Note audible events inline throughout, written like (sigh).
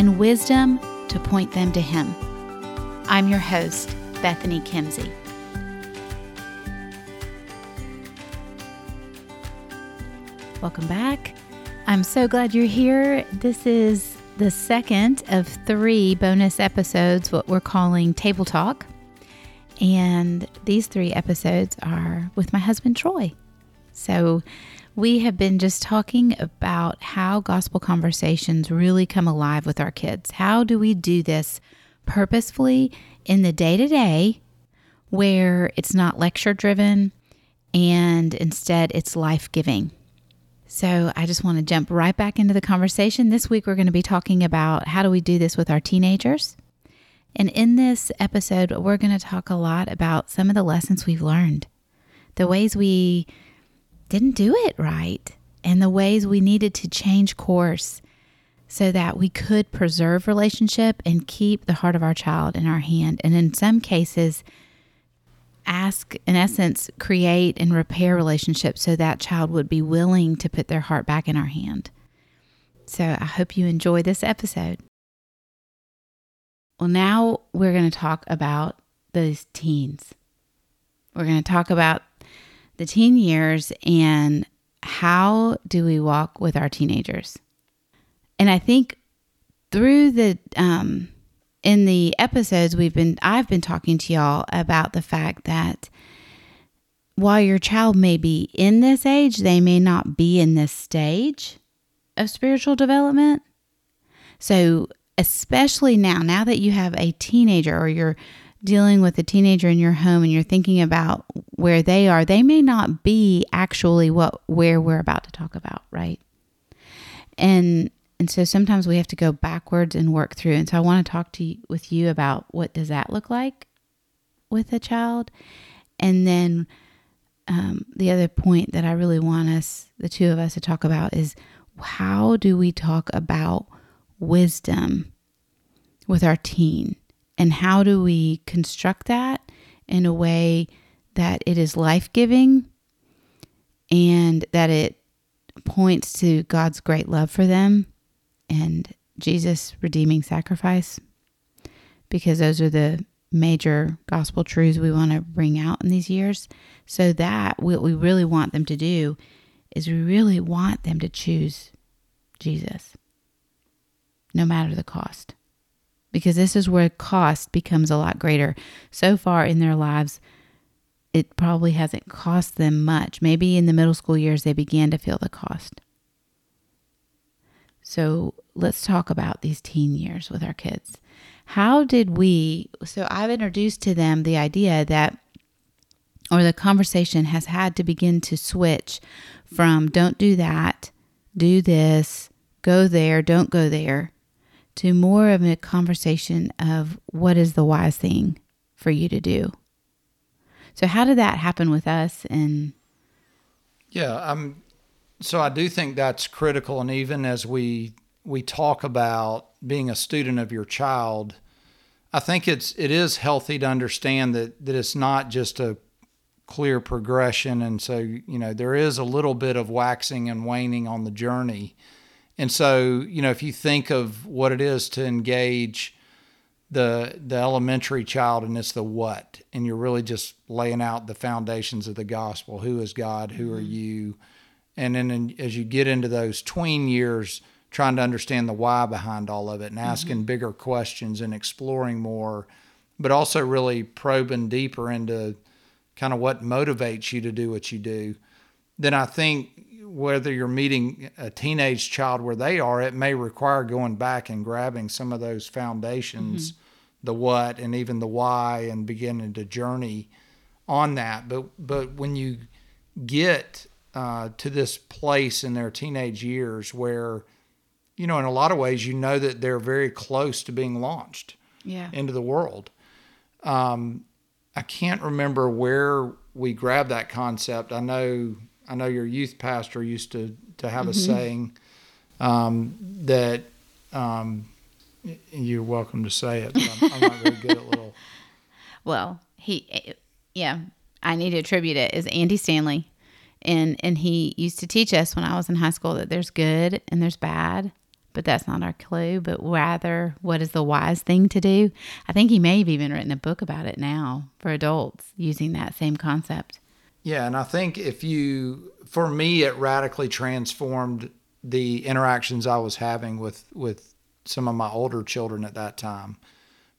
and wisdom to point them to Him. I'm your host, Bethany Kimsey. Welcome back. I'm so glad you're here. This is the second of three bonus episodes, what we're calling Table Talk. And these three episodes are with my husband, Troy. So we have been just talking about how gospel conversations really come alive with our kids. How do we do this purposefully in the day to day where it's not lecture driven and instead it's life giving? So I just want to jump right back into the conversation. This week we're going to be talking about how do we do this with our teenagers. And in this episode, we're going to talk a lot about some of the lessons we've learned, the ways we didn't do it right and the ways we needed to change course so that we could preserve relationship and keep the heart of our child in our hand. And in some cases, ask, in essence, create and repair relationships so that child would be willing to put their heart back in our hand. So I hope you enjoy this episode. Well, now we're going to talk about those teens. We're going to talk about the teen years and how do we walk with our teenagers. And I think through the um, in the episodes we've been I've been talking to y'all about the fact that while your child may be in this age, they may not be in this stage of spiritual development. So, especially now, now that you have a teenager or you're dealing with a teenager in your home and you're thinking about where they are, they may not be actually what where we're about to talk about, right? And and so sometimes we have to go backwards and work through. And so I want to talk to you, with you about what does that look like with a child, and then um, the other point that I really want us, the two of us, to talk about is how do we talk about wisdom with our teen and how do we construct that in a way that it is life giving and that it points to God's great love for them and Jesus' redeeming sacrifice? Because those are the major gospel truths we want to bring out in these years. So that what we really want them to do is we really want them to choose Jesus, no matter the cost because this is where cost becomes a lot greater. So far in their lives, it probably hasn't cost them much. Maybe in the middle school years, they began to feel the cost. So let's talk about these teen years with our kids. How did we? So I've introduced to them the idea that, or the conversation has had to begin to switch from don't do that, do this, go there, don't go there, to more of a conversation of what is the wise thing for you to do. So how did that happen with us and Yeah, I'm so I do think that's critical and even as we we talk about being a student of your child, I think it's it is healthy to understand that that it's not just a clear progression and so you know there is a little bit of waxing and waning on the journey and so, you know, if you think of what it is to engage the the elementary child and it's the what, and you're really just laying out the foundations of the gospel. Who is God? Who are mm-hmm. you? And then in, as you get into those tween years, trying to understand the why behind all of it and asking mm-hmm. bigger questions and exploring more, but also really probing deeper into kind of what motivates you to do what you do, then I think whether you're meeting a teenage child where they are, it may require going back and grabbing some of those foundations, mm-hmm. the what and even the why, and beginning to journey on that. But but when you get uh, to this place in their teenage years where you know, in a lot of ways, you know that they're very close to being launched Yeah. into the world. Um, I can't remember where we grabbed that concept. I know I know your youth pastor used to to have a saying um, that um, you're welcome to say it. But I'm, I'm not very good at little. (laughs) Well, he, yeah, I need to attribute it is Andy Stanley, and and he used to teach us when I was in high school that there's good and there's bad, but that's not our clue. But rather, what is the wise thing to do? I think he may have even written a book about it now for adults using that same concept. Yeah, and I think if you, for me, it radically transformed the interactions I was having with with some of my older children at that time,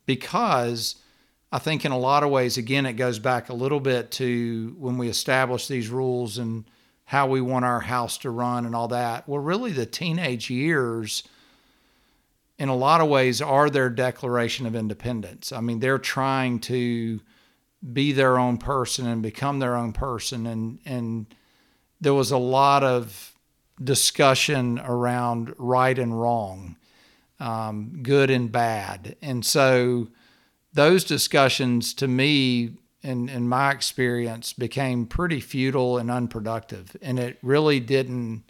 because I think in a lot of ways, again, it goes back a little bit to when we establish these rules and how we want our house to run and all that. Well, really, the teenage years, in a lot of ways, are their declaration of independence. I mean, they're trying to be their own person and become their own person. And and there was a lot of discussion around right and wrong um, good and bad. And so those discussions to me in, in my experience became pretty futile and unproductive. And it really didn't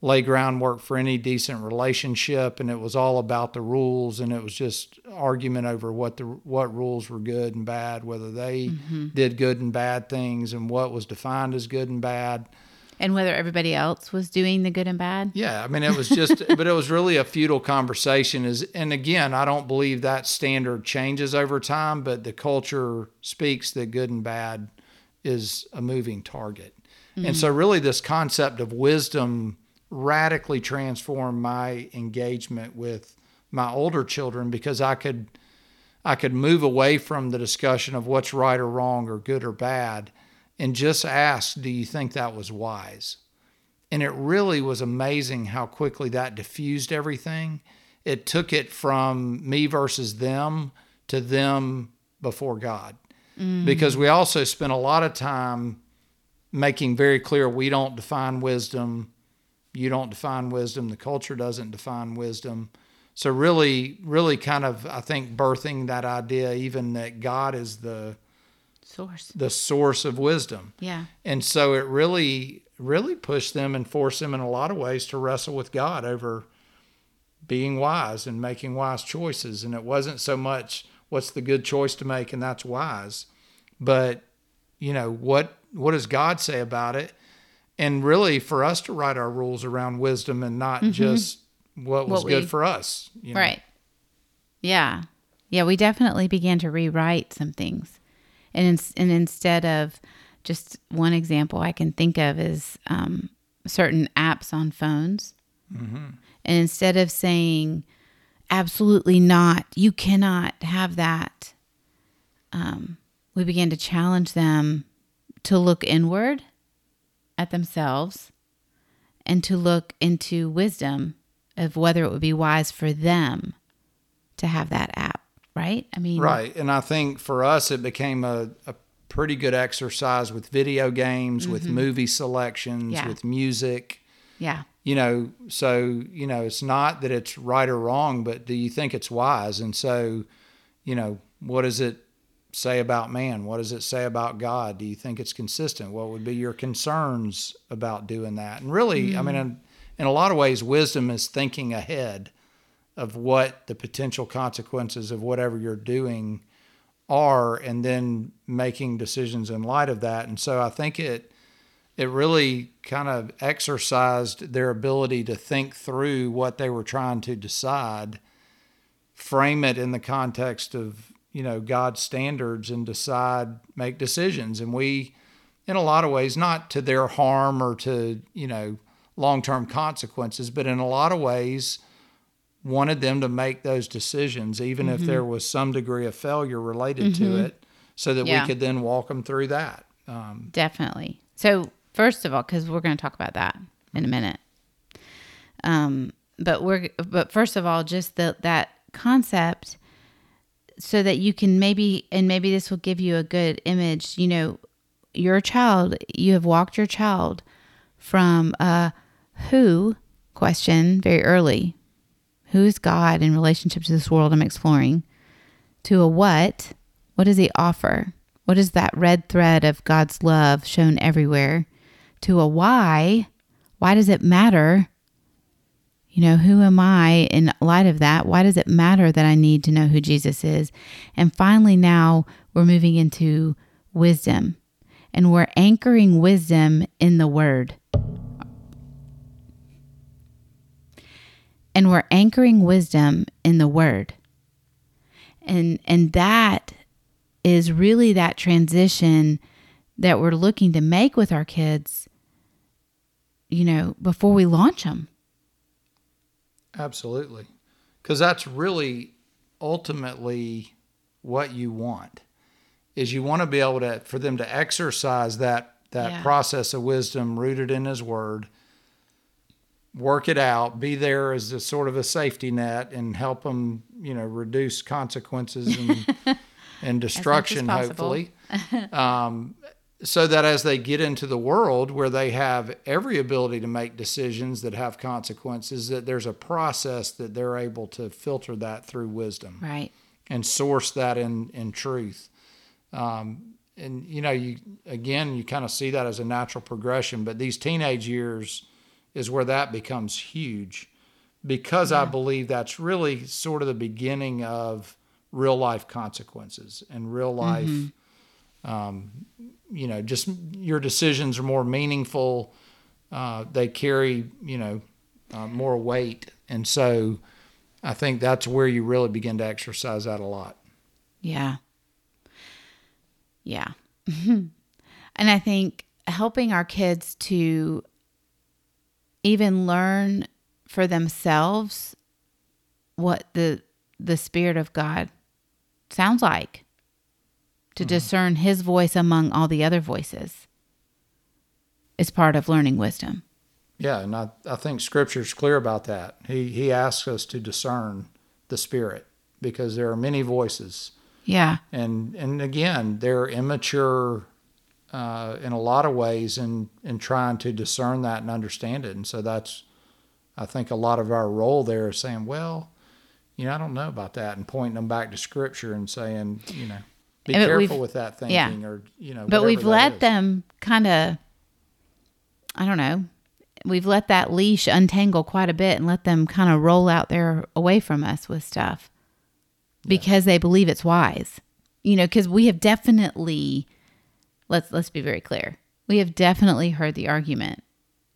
lay groundwork for any decent relationship and it was all about the rules and it was just argument over what the what rules were good and bad whether they mm-hmm. did good and bad things and what was defined as good and bad. And whether everybody else was doing the good and bad. yeah i mean it was just (laughs) but it was really a futile conversation is and again i don't believe that standard changes over time but the culture speaks that good and bad is a moving target. And so mm-hmm. really this concept of wisdom radically transformed my engagement with my older children because i could i could move away from the discussion of what's right or wrong or good or bad and just ask do you think that was wise and it really was amazing how quickly that diffused everything. It took it from me versus them to them before God. Mm. Because we also spent a lot of time making very clear we don't define wisdom, you don't define wisdom, the culture doesn't define wisdom. So really really kind of I think birthing that idea even that God is the Source. the source of wisdom. Yeah. And so it really, really pushed them and forced them in a lot of ways to wrestle with God over being wise and making wise choices. And it wasn't so much what's the good choice to make and that's wise, but you know, what what does God say about it? And really for us to write our rules around wisdom and not just what was What good we- for us. you know? Right. Yeah. Yeah, we definitely began to rewrite some things. And in, and instead of just one example I can think of is um, certain apps on phones. And instead of saying, absolutely not, you cannot have that, um, we began to challenge them to look inward at themselves and to look into wisdom of whether it would be wise for them to have that app, right? I mean, Right. And I think for us, it became a, a pretty good exercise with video games, with movie selections, Mm-hmm. Yeah. with music. Yeah. You know, so, you know, it's not that it's right or wrong, but do you think it's wise? And so, you know, what does it say about man? What does it say about God? Do you think it's consistent? What would be your concerns about doing that? And really, I mean, mm. in, in a lot of ways, wisdom is thinking ahead of what the potential consequences of whatever you're doing are and then making decisions in light of that. And so I think it it really kind of exercised their ability to think through what they were trying to decide, frame it in the context of, you know, God's standards and decide, make decisions. And we in a lot of ways, not to their harm or to, you know, long term consequences, but in a lot of ways wanted them to make those decisions, even if there was some degree of failure related to it, so that Yeah. we could then walk them through that. Um, Definitely. So, first of all, because we're going to talk about that in a minute. Um, but we're but first of all, just the that concept, so that you can maybe and maybe this will give you a good image. You know, your child, you have walked your child from a who question very early who is God in relationship to this world I'm exploring, to a what, what does he offer? What is that red thread of God's love shown everywhere? To a why, why does it matter? You know, who am I in light of that? Why does it matter that I need to know who Jesus is? And finally, now we're moving into wisdom and we're anchoring wisdom in the word. And we're anchoring wisdom in the word. And and that is really that transition that we're looking to make with our kids you know before we launch them. Absolutely. Cuz that's really ultimately what you want is you want to be able to for them to exercise that that yeah. process of wisdom rooted in his word work it out be there as a sort of a safety net and help them you know reduce consequences and (laughs) and destruction hopefully (laughs) um, so that as they get into the world where they have every ability to make decisions that have consequences that there's a process that they're able to filter that through wisdom right and source that in in truth um, and you know, you again, you kind of see that as a natural progression. But these teenage years is where that becomes huge, because yeah. I believe that's really sort of the beginning of real life consequences and real life. Mm-hmm. Um, you know, just your decisions are more meaningful. Uh, they carry, you know, uh, more weight, and so I think that's where you really begin to exercise that a lot. Yeah. Yeah. (laughs) and I think helping our kids to even learn for themselves what the the spirit of God sounds like to mm-hmm. discern his voice among all the other voices is part of learning wisdom. Yeah, and I, I think scripture's clear about that. He he asks us to discern the spirit because there are many voices yeah. And and again, they're immature uh, in a lot of ways in in trying to discern that and understand it. And so that's I think a lot of our role there is saying, well, you know, I don't know about that, and pointing them back to Scripture and saying, you know, be but careful with that thinking, yeah. or you know. But we've let them kind of, I don't know, we've let that leash untangle quite a bit and let them kind of roll out there away from us with stuff because they believe it's wise. You know, because we have definitely let's let's be very clear. We have definitely heard the argument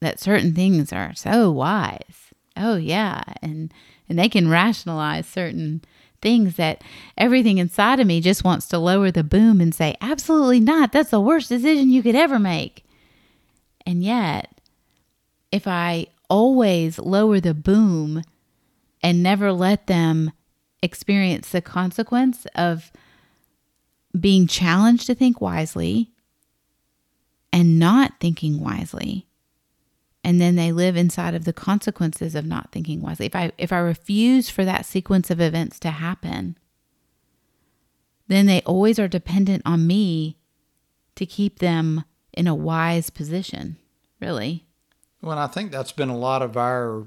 that certain things are so wise. Oh yeah, and and they can rationalize certain things that everything inside of me just wants to lower the boom and say, absolutely not. That's the worst decision you could ever make. And yet, if I always lower the boom and never let them experience the consequence of being challenged to think wisely and not thinking wisely and then they live inside of the consequences of not thinking wisely. If i if i refuse for that sequence of events to happen then they always are dependent on me to keep them in a wise position really. Well i think that's been a lot of our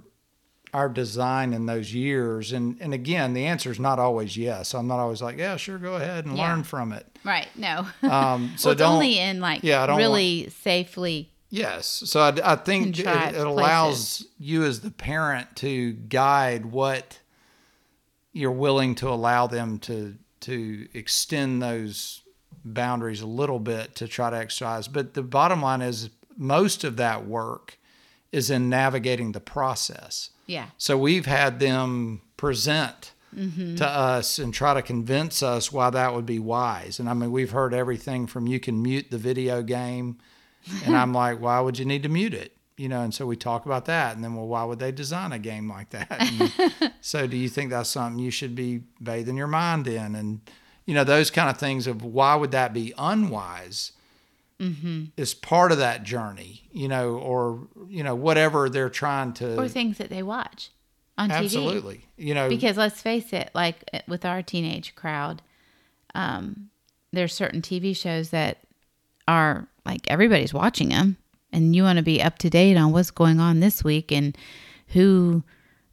our design in those years. And and again the answer is not always yes. I'm not always like yeah sure go ahead and yeah. learn from it. Right no. Um (laughs) so well, don't only in like yeah don't really want, safely yes so i, I think it, it allows you as the parent to guide what you're willing to allow them to to extend those boundaries a little bit to try to exercise but the bottom line is most of that work is in navigating the process yeah. So we've had them present mm-hmm. to us and try to convince us why that would be wise. And I mean, we've heard everything from you can mute the video game. And I'm (laughs) like, why would you need to mute it? You know, and so we talk about that. And then, well, why would they design a game like that? (laughs) so do you think that's something you should be bathing your mind in? And, you know, those kind of things of why would that be unwise? mm-hmm. is part of that journey, you know, or you know whatever they're trying to, or things that they watch on. TV. Absolutely, you know, because let's face it, like eh, with our teenage crowd, um, there's certain TV shows that are like everybody's watching them, and you want to be up to date on what's going on this week and who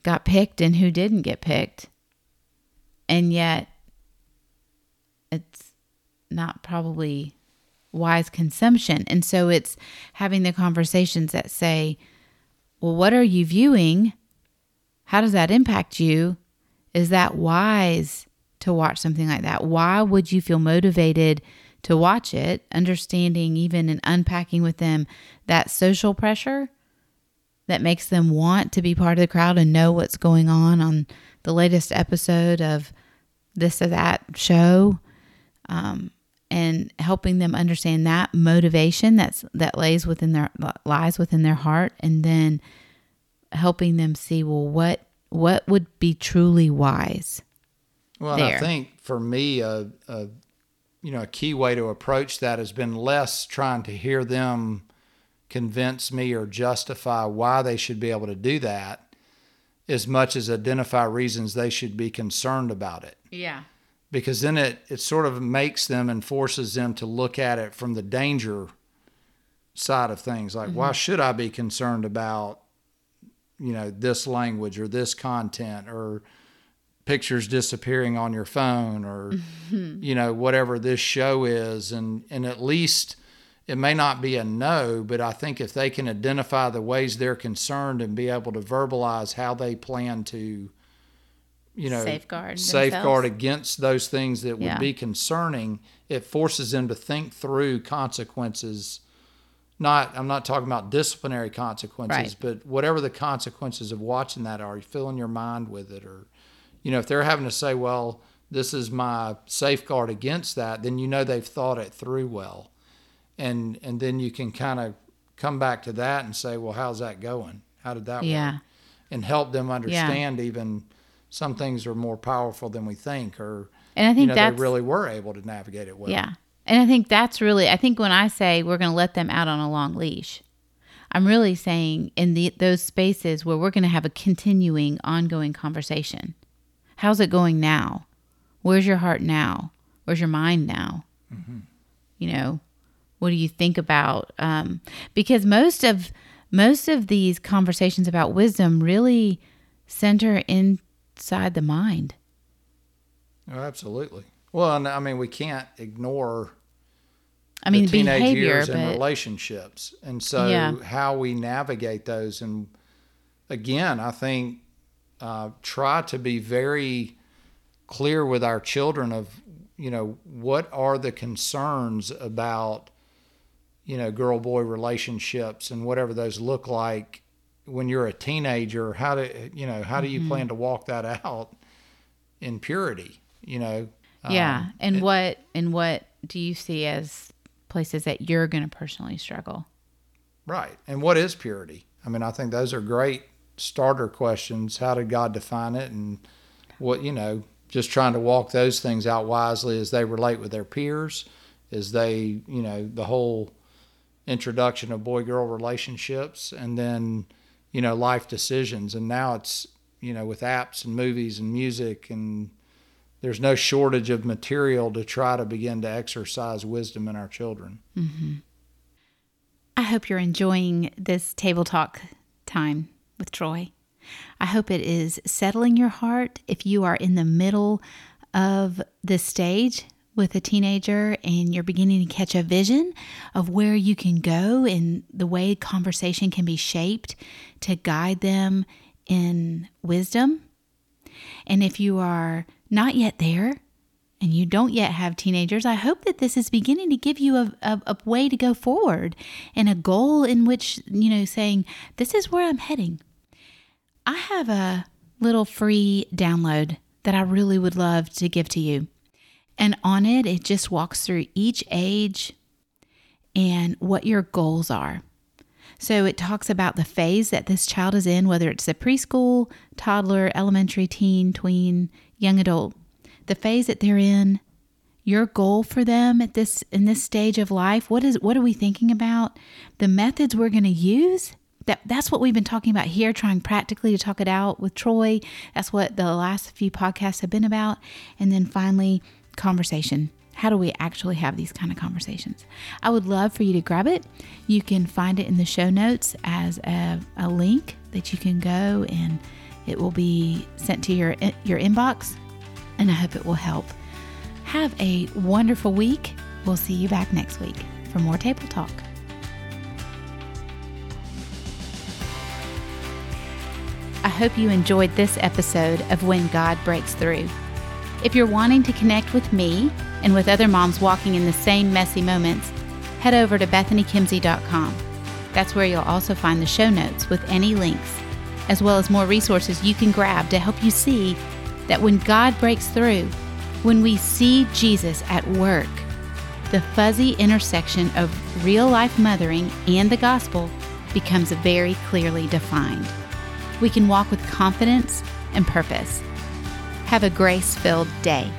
got picked and who didn't get picked. And yet, it's not probably wise consumption. And so it's having the conversations that say, well, what are you viewing? How does that impact you? Is that wise to watch something like that? Why would you feel motivated to watch it? Understanding even and unpacking with them that social pressure that makes them want to be part of the crowd and know what's going on on the latest episode of this or that show. Um, and helping them understand that motivation that's that lays within their lies within their heart and then helping them see well what what would be truly wise well i think for me a, a you know a key way to approach that has been less trying to hear them convince me or justify why they should be able to do that as much as identify reasons they should be concerned about it. Yeah. Because then it, it sort of makes them and forces them to look at it from the danger side of things. Like mm-hmm. why should i be concerned about you know this language or this content or pictures disappearing on your phone or mm-hmm. you know whatever this show is and and at least it may not be a no but i think if they can identify the ways they're concerned and be able to verbalize how they plan to you know safeguard safeguard against those things that would yeah. be concerning it forces them to think through consequences not i'm not talking about disciplinary consequences right. but whatever the consequences of watching that are you filling your mind with it or you know if they're having to say well this is my safeguard against that then you know they've thought it through well and and then you can kind of come back to that and say well how's that going how did that yeah. work and help them understand yeah. even some things are more powerful than we think, or and I think you know, they really were able to navigate it well. Yeah, and I think that's really I think when I say we're going to let them out on a long leash, I'm really saying in the those spaces where we're going to have a continuing, ongoing conversation. How's it going now? Where's your heart now? Where's your mind now? Mm-hmm. You know, what do you think about? Um, because most of most of these conversations about wisdom really center inside the mind. Oh, absolutely. Well, and I mean, we can't ignore. I mean, teenage behavior, years but, and relationships, and so yeah. how we navigate those. And again, I think uh, try to be very clear with our children of you know what are the concerns about you know girl boy relationships and whatever those look like when you're a teenager, how do you know how do you mm-hmm. plan to walk that out in purity? You know. Yeah, um, and it, what and what do you see as places that you're going to personally struggle? Right, and what is purity? I mean, I think those are great starter questions. How did God define it, and what you know? Just trying to walk those things out wisely as they relate with their peers, as they you know the whole introduction of boy girl relationships, and then you know, life decisions. And now it's, you know, with apps and movies and music and there's no shortage of material to try to begin to exercise wisdom in our children. Mm-hmm. I hope you're enjoying this table talk time with Troy. I hope it is settling your heart if you are in the middle of this stage with a teenager and you're beginning to catch a vision of where you can go and the way conversation can be shaped to guide them in wisdom. And if you are not yet there and you don't yet have teenagers, I hope that this is beginning to give you a, a, a way to go forward and a goal in which, you know, saying, this is where I'm heading. I have a little free download that I really would love to give to you. And on it, it just walks through each age and what your goals are. So it talks about the phase that this child is in, whether it's the preschool, toddler, elementary, teen, tween, young adult, the phase that they're in, your goal for them at this in this stage of life. What is what are we thinking about? The methods we're going to use. That, that's what we've been talking about here, trying practically to talk it out with Troy. That's what the last few podcasts have been about. And then finally, conversation. How do we actually have these kind of conversations? I would love for you to grab it. You can find it in the show notes as a, a link that you can go and It will be sent to your your inbox, and I hope it will help. Have a wonderful week. We'll see you back next week for more table talk. I hope you enjoyed this episode of When God Breaks Through. If you're wanting to connect with me and with other moms walking in the same messy moments, head over to bethanykimsey.com. That's where you'll also find the show notes with any links, as well as more resources you can grab to help you see that when God breaks through, when we see Jesus at work, the fuzzy intersection of real life mothering and the gospel becomes very clearly defined. We can walk with confidence and purpose. Have a grace filled day.